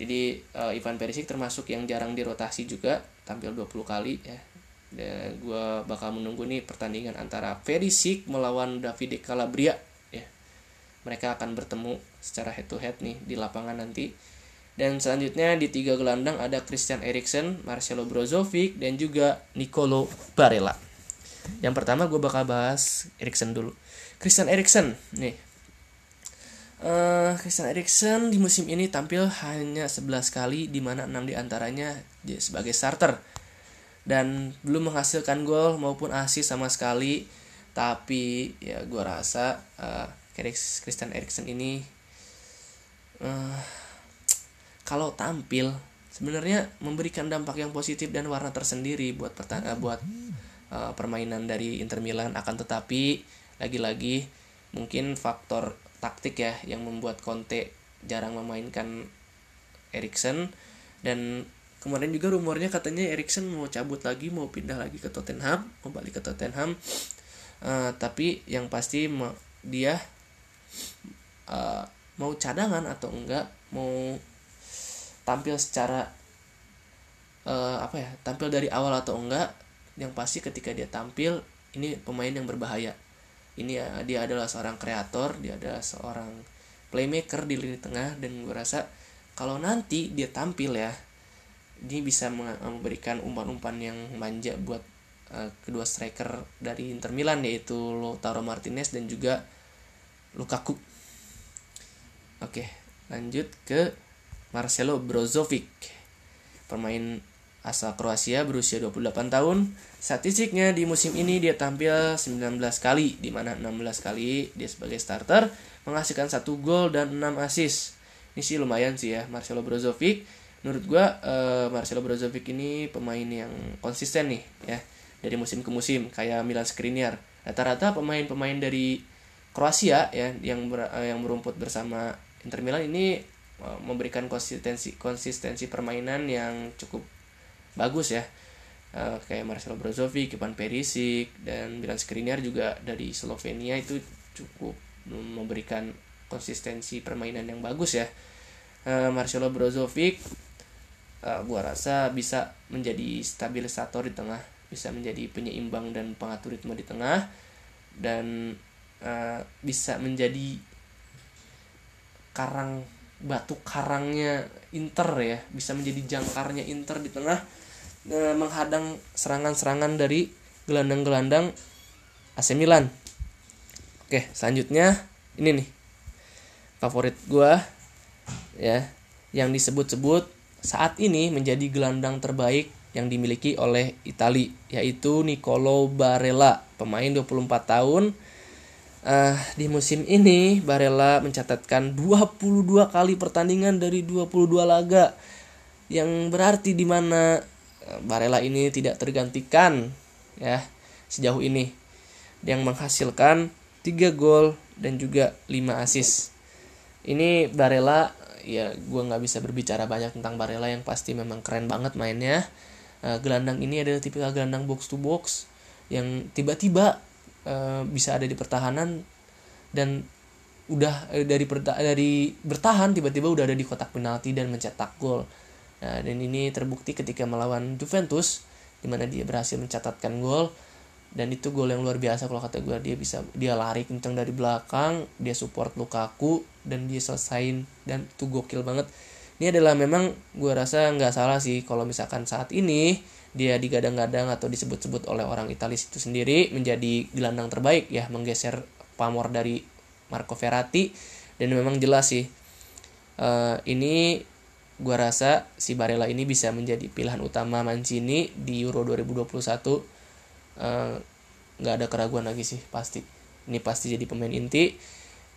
Jadi uh, Ivan Perisic termasuk yang jarang dirotasi juga tampil 20 kali ya. Dan gue bakal menunggu nih pertandingan antara Perisic melawan Davide Calabria ya. Mereka akan bertemu secara head to head nih di lapangan nanti dan selanjutnya di tiga gelandang ada Christian Eriksen, Marcelo Brozovic, dan juga Nicolo Barella. Yang pertama gue bakal bahas Eriksen dulu. Christian Eriksen, nih. Uh, Christian Eriksen di musim ini tampil hanya 11 kali, di mana 6 di antaranya sebagai starter. Dan belum menghasilkan gol maupun asis sama sekali. Tapi ya gue rasa uh, Christian Eriksen ini uh, kalau tampil sebenarnya memberikan dampak yang positif dan warna tersendiri buat pertanda buat uh, permainan dari Inter Milan. Akan tetapi lagi-lagi mungkin faktor taktik ya yang membuat Conte jarang memainkan Erikson dan kemarin juga rumornya katanya Erikson mau cabut lagi mau pindah lagi ke Tottenham mau balik ke Tottenham. Uh, tapi yang pasti dia uh, mau cadangan atau enggak mau tampil secara uh, apa ya tampil dari awal atau enggak yang pasti ketika dia tampil ini pemain yang berbahaya ini uh, dia adalah seorang kreator dia adalah seorang playmaker di lini tengah dan gue rasa kalau nanti dia tampil ya ini bisa memberikan umpan-umpan yang manja buat uh, kedua striker dari Inter Milan yaitu Lautaro Martinez dan juga Lukaku. Oke, lanjut ke Marcelo Brozovic. Pemain asal Kroasia berusia 28 tahun. Statistiknya di musim ini dia tampil 19 kali, di mana 16 kali dia sebagai starter, menghasilkan satu gol dan 6 assist. Ini sih lumayan sih ya Marcelo Brozovic. Menurut gue uh, Marcelo Brozovic ini pemain yang konsisten nih ya dari musim ke musim kayak Milan Skriniar. Rata-rata pemain-pemain dari Kroasia ya yang ber, uh, yang merumput bersama Inter Milan ini Eh, memberikan konsistensi konsistensi permainan yang cukup bagus ya. Uh, kayak Marcelo Brozovic, Ivan Perisic dan Milan Skriniar juga dari Slovenia itu cukup memberikan konsistensi permainan yang bagus ya. Uh, Marcelo Brozovic uh, gua rasa bisa menjadi stabilisator di tengah bisa menjadi penyeimbang dan pengatur ritme di tengah dan uh, bisa menjadi karang batu karangnya Inter ya bisa menjadi jangkarnya Inter di tengah e, menghadang serangan-serangan dari gelandang-gelandang AC Milan. Oke, selanjutnya ini nih favorit gua ya yang disebut-sebut saat ini menjadi gelandang terbaik yang dimiliki oleh Itali yaitu Nicolo Barella, pemain 24 tahun Uh, di musim ini Barella mencatatkan 22 kali pertandingan dari 22 laga yang berarti di mana eh, Barella ini tidak tergantikan ya sejauh ini yang menghasilkan 3 gol dan juga 5 assist. Ini Barella ya gue nggak bisa berbicara banyak tentang Barella yang pasti memang keren banget mainnya. Uh, gelandang ini adalah tipikal gelandang box to box yang tiba-tiba Eh, bisa ada di pertahanan dan udah uh, dari perta dari bertahan tiba-tiba udah ada di kotak penalti dan mencetak gol. Nah, dan ini terbukti ketika melawan Juventus di mana dia berhasil mencatatkan gol dan itu gol yang luar biasa kalau kata gue dia bisa dia lari kencang dari belakang dia support Lukaku dan dia selesain dan itu gokil banget ini adalah memang gue rasa nggak salah sih kalau misalkan saat ini dia digadang-gadang atau disebut-sebut oleh orang Italia itu sendiri menjadi gelandang terbaik ya menggeser pamor dari Marco Verratti dan memang jelas sih uh, ini gua rasa si Barella ini bisa menjadi pilihan utama Mancini di Euro 2021 uh, nggak ada keraguan lagi sih pasti. Ini pasti jadi pemain inti.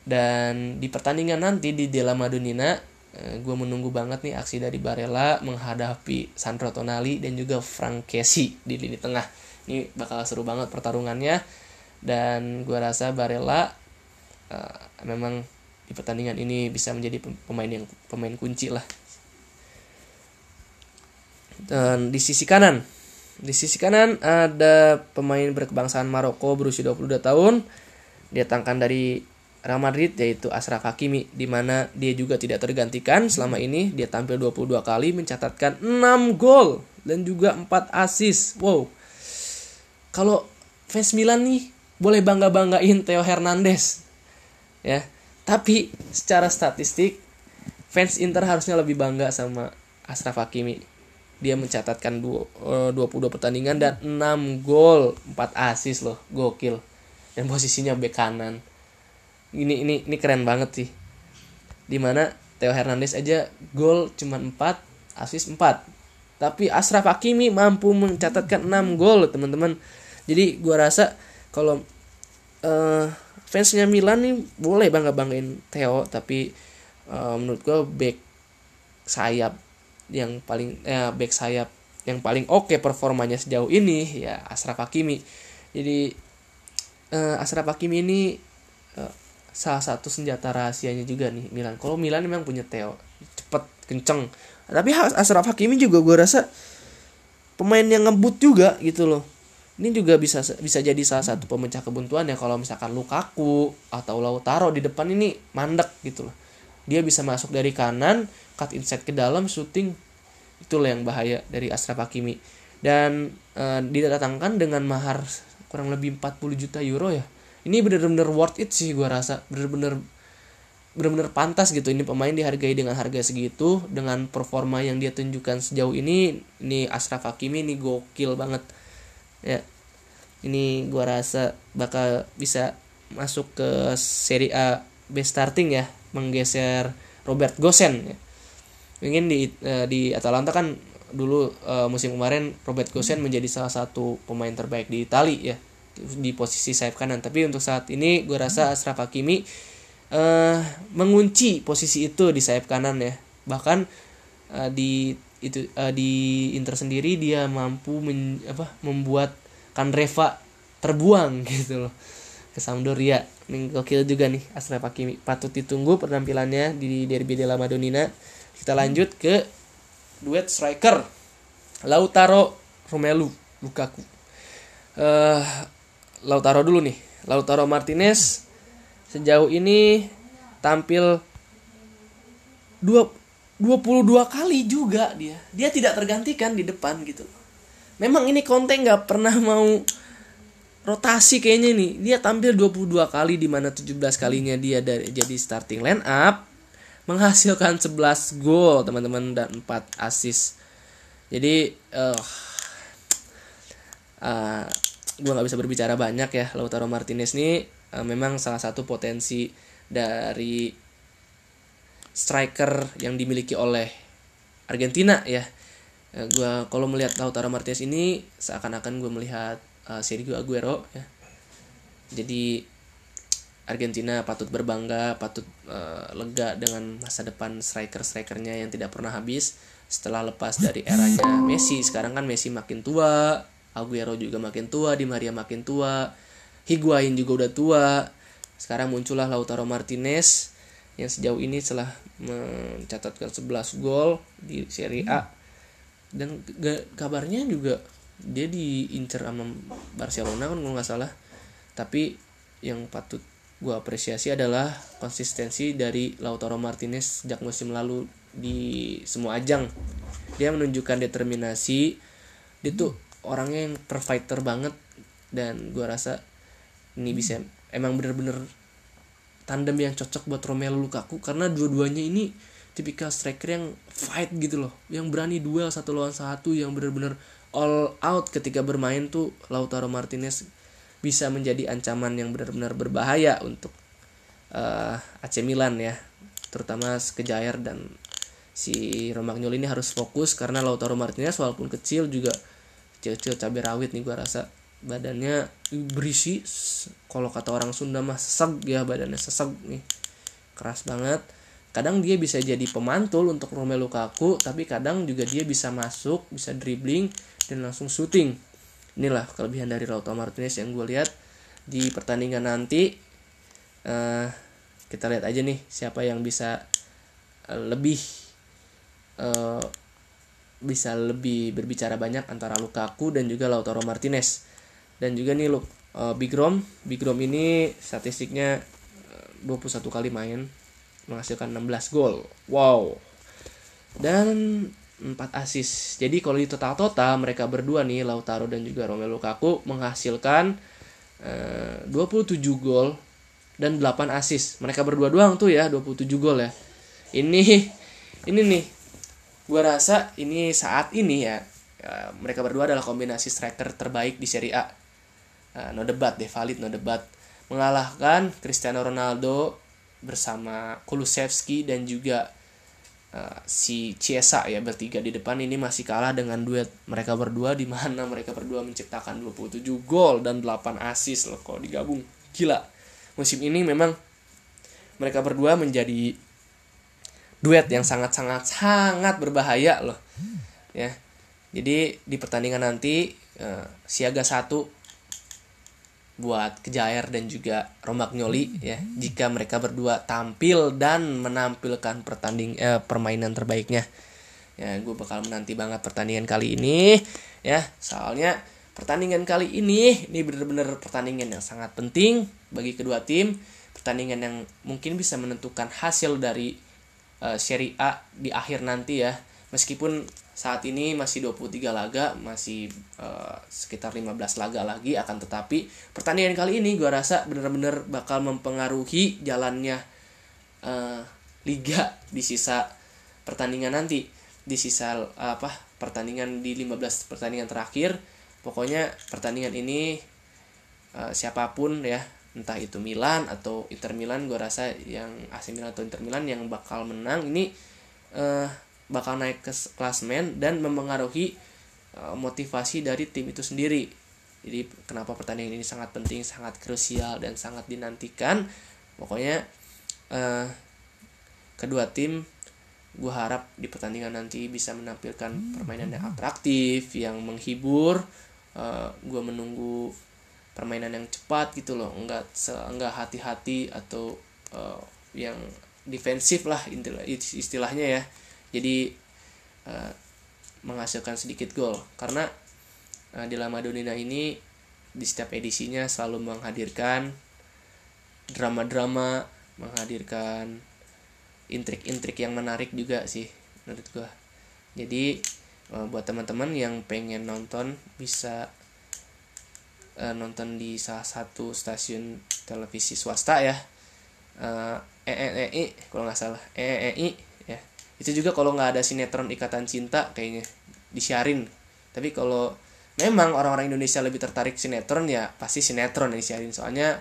Dan di pertandingan nanti di Della Madonnina Eh, gue menunggu banget nih aksi dari Barella menghadapi Sandro Tonali dan juga Frank Kessi di lini tengah. Ini bakal seru banget pertarungannya dan gue rasa Barella uh, memang di pertandingan ini bisa menjadi pemain yang pemain kunci lah. Dan di sisi kanan, di sisi kanan ada pemain berkebangsaan Maroko berusia 22 tahun. Dia tangkan dari Real Madrid yaitu Ashraf Hakimi di mana dia juga tidak tergantikan selama ini dia tampil 22 kali mencatatkan 6 gol dan juga 4 assist. Wow. Kalau fans Milan nih boleh bangga-banggain Theo Hernandez. Ya. tapi secara statistik fans Inter harusnya lebih bangga sama Ashraf Hakimi dia mencatatkan 22 eh, pertandingan dan 6 gol 4 assist loh gokil dan posisinya bek kanan ini ini ini keren banget sih. Di mana Theo Hernandez aja gol cuma 4 assist 4 tapi Ashraf Hakimi mampu mencatatkan 6 gol teman-teman. Jadi gua rasa kalau uh, fansnya Milan nih boleh bangga banggain Theo tapi uh, menurut gua back sayap yang paling ya back sayap yang paling oke okay performanya sejauh ini ya Ashraf Hakimi. Jadi uh, Ashraf Hakimi ini salah satu senjata rahasianya juga nih Milan. Kalau Milan memang punya Theo, cepet, kenceng. Tapi Ashraf Hakimi juga gue rasa pemain yang ngebut juga gitu loh. Ini juga bisa bisa jadi salah satu pemecah kebuntuan ya kalau misalkan Lukaku atau Lautaro di depan ini mandek gitu loh. Dia bisa masuk dari kanan, cut inside ke dalam, shooting. Itulah yang bahaya dari Ashraf Hakimi. Dan e, didatangkan dengan mahar kurang lebih 40 juta euro ya ini bener-bener worth it sih gue rasa. Bener-bener bener-bener pantas gitu. Ini pemain dihargai dengan harga segitu dengan performa yang dia tunjukkan sejauh ini ini Ashraf Hakimi ini gokil banget. Ya. Ini gue rasa bakal bisa masuk ke Serie A best starting ya menggeser Robert Gosen ya. Ingin di uh, di Atalanta kan dulu uh, musim kemarin Robert Gosen menjadi salah satu pemain terbaik di Italia ya di posisi sayap kanan. Tapi untuk saat ini gue rasa Ashraf Hakimi uh, mengunci posisi itu di sayap kanan ya. Bahkan uh, di itu uh, di Inter sendiri dia mampu men, apa membuat Kandreva terbuang gitu loh. Ke Sampdoria. Ini gokil juga nih Ashraf Hakimi. Patut ditunggu penampilannya di Derby della Madonnina. Kita lanjut ke duet striker Lautaro Romelu Lukaku. Uh, Lautaro dulu nih. Lautaro Martinez sejauh ini tampil 22 kali juga dia. Dia tidak tergantikan di depan gitu. Memang ini konten nggak pernah mau rotasi kayaknya nih. Dia tampil 22 kali di mana 17 kalinya dia dari jadi starting line up menghasilkan 11 gol teman-teman dan 4 assist. Jadi uh, uh, gue nggak bisa berbicara banyak ya Lautaro Martinez ini uh, memang salah satu potensi dari striker yang dimiliki oleh Argentina ya uh, eh, gue kalau melihat Lautaro Martinez ini seakan-akan gue melihat uh, Sergio Aguero ya jadi Argentina patut berbangga, patut uh, lega dengan masa depan striker-strikernya yang tidak pernah habis setelah lepas dari eranya Messi. Sekarang kan Messi makin tua, Aguero juga makin tua, Di Maria makin tua, Higuain juga udah tua. Sekarang muncullah Lautaro Martinez yang sejauh ini telah mencatatkan 11 gol di Serie A. Dan kabarnya juga dia diincer sama Barcelona kan nggak salah. Tapi yang patut gue apresiasi adalah konsistensi dari Lautaro Martinez sejak musim lalu di semua ajang. Dia menunjukkan determinasi. Dia tuh orangnya yang perfighter banget dan gue rasa ini bisa emang bener-bener tandem yang cocok buat Romelu Lukaku karena dua-duanya ini tipikal striker yang fight gitu loh yang berani duel satu lawan satu yang bener-bener all out ketika bermain tuh Lautaro Martinez bisa menjadi ancaman yang benar-benar berbahaya untuk uh, AC Milan ya terutama Skejair dan si Romagnoli ini harus fokus karena Lautaro Martinez walaupun kecil juga kecil-kecil cabai rawit nih gue rasa. Badannya berisi kalau kata orang Sunda mah seseg ya badannya seseg nih. Keras banget. Kadang dia bisa jadi pemantul untuk Romelu Lukaku tapi kadang juga dia bisa masuk bisa dribbling dan langsung shooting. Inilah kelebihan dari Lautaro Martinez yang gue lihat di pertandingan nanti. Uh, kita lihat aja nih siapa yang bisa uh, lebih uh, bisa lebih berbicara banyak antara Lukaku dan juga Lautaro Martinez. Dan juga nih lu uh, Big Rom, Big Rom ini statistiknya 21 eh, kali main menghasilkan 16 gol. Wow. Dan 4 assist. Jadi kalau di total-total mereka berdua nih Lautaro dan juga Romelu Lukaku menghasilkan uh, 27 gol dan 8 assist. Mereka berdua doang tuh ya 27 gol ya. Ini ini nih gua rasa ini saat ini ya, ya mereka berdua adalah kombinasi striker terbaik di Serie A. Uh, no debat deh, valid no debat. Mengalahkan Cristiano Ronaldo bersama Kulusevski dan juga uh, si Chiesa ya bertiga di depan ini masih kalah dengan duet mereka berdua di mana mereka berdua menciptakan 27 gol dan 8 assist loh kalau digabung. Gila. Musim ini memang mereka berdua menjadi duet yang sangat-sangat sangat berbahaya loh. Ya. Jadi di pertandingan nanti uh, siaga satu buat Kejair dan juga Romagnoli ya jika mereka berdua tampil dan menampilkan pertanding eh, permainan terbaiknya ya gue bakal menanti banget pertandingan kali ini ya soalnya pertandingan kali ini ini bener-bener pertandingan yang sangat penting bagi kedua tim pertandingan yang mungkin bisa menentukan hasil dari uh, Serie A di akhir nanti ya. Meskipun saat ini masih 23 laga, masih uh, sekitar 15 laga lagi akan tetapi pertandingan kali ini gue rasa benar-benar bakal mempengaruhi jalannya uh, liga di sisa pertandingan nanti. Di sisa apa pertandingan di 15 pertandingan terakhir. Pokoknya pertandingan ini uh, siapa pun ya entah itu Milan atau Inter Milan gue rasa yang AC Milan atau Inter Milan yang bakal menang ini uh, bakal naik ke klasmen dan mempengaruhi uh, motivasi dari tim itu sendiri. Jadi kenapa pertandingan ini sangat penting, sangat krusial dan sangat dinantikan. Pokoknya uh, kedua tim gue harap di pertandingan nanti bisa menampilkan permainan yang atraktif, yang menghibur. Uh, gue menunggu permainan yang cepat gitu loh, enggak enggak hati-hati atau uh, yang defensif lah istilahnya ya. Jadi uh, menghasilkan sedikit gol. Karena uh, di Lama Donina ini di setiap edisinya selalu menghadirkan drama-drama menghadirkan intrik-intrik yang menarik juga sih menurut gua. Jadi buat teman-teman yang pengen nonton bisa uh, nonton di salah satu stasiun televisi swasta ya. Uh, EEI kalau nggak salah. EEI itu juga kalau nggak ada sinetron ikatan cinta kayaknya disiarin. Tapi kalau memang orang-orang Indonesia lebih tertarik sinetron ya pasti sinetron yang disiarin. Soalnya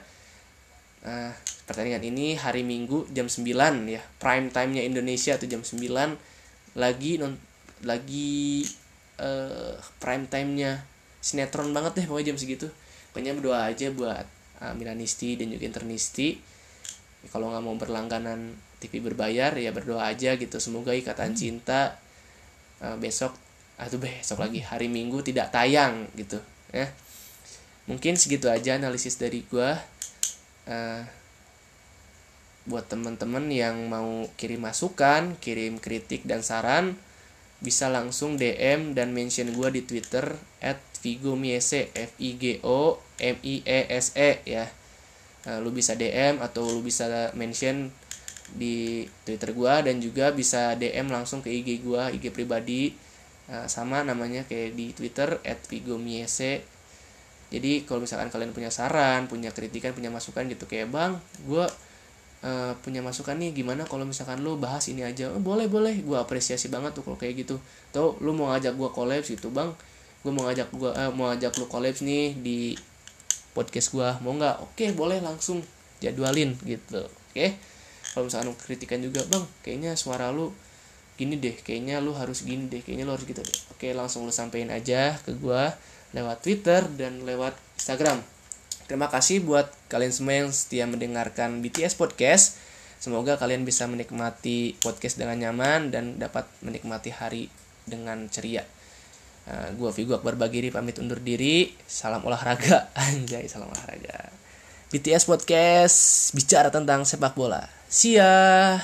uh, pertandingan ini hari Minggu jam 9 ya. Prime time-nya Indonesia tuh jam 9 lagi non lagi uh, prime time-nya sinetron banget deh pokoknya jam segitu pokoknya berdoa aja buat uh, Milanisti dan juga Internisti kalau nggak mau berlangganan TV berbayar ya berdoa aja gitu. Semoga ikatan hmm. cinta uh, besok atau besok lagi hari Minggu tidak tayang gitu ya. Mungkin segitu aja analisis dari gua. Uh, buat teman-teman yang mau kirim masukan kirim kritik dan saran bisa langsung DM dan mention gua di Twitter at Vigo Miese F I G O M I E S E ya. Uh, lu bisa DM atau lu bisa mention di Twitter gua dan juga bisa DM langsung ke IG gua, IG pribadi. Uh, sama namanya kayak di Twitter @vigomiese. Jadi kalau misalkan kalian punya saran, punya kritikan, punya masukan gitu kayak bang, gua uh, punya masukan nih gimana kalau misalkan lu bahas ini aja, oh, boleh boleh, gua apresiasi banget tuh kalau kayak gitu. Tuh lu mau ngajak gua collab gitu bang, gua mau ngajak gua uh, mau ngajak lu collab nih di podcast gua. Mau nggak? Oke boleh langsung jadwalin gitu, oke? Kalau misalkan kritikan juga bang kayaknya suara lu gini deh. Kayaknya lu harus gini deh. Kayaknya lu harus gitu deh. Oke langsung lu sampein aja ke gua lewat Twitter dan lewat Instagram. Terima kasih buat kalian semua yang setia mendengarkan BTS Podcast. Semoga kalian bisa menikmati podcast dengan nyaman dan dapat menikmati hari dengan ceria uh, gua Vigo Akbar Bagiri pamit undur diri. Salam olahraga. Anjay salam olahraga. BTS Podcast bicara tentang sepak bola. See ya.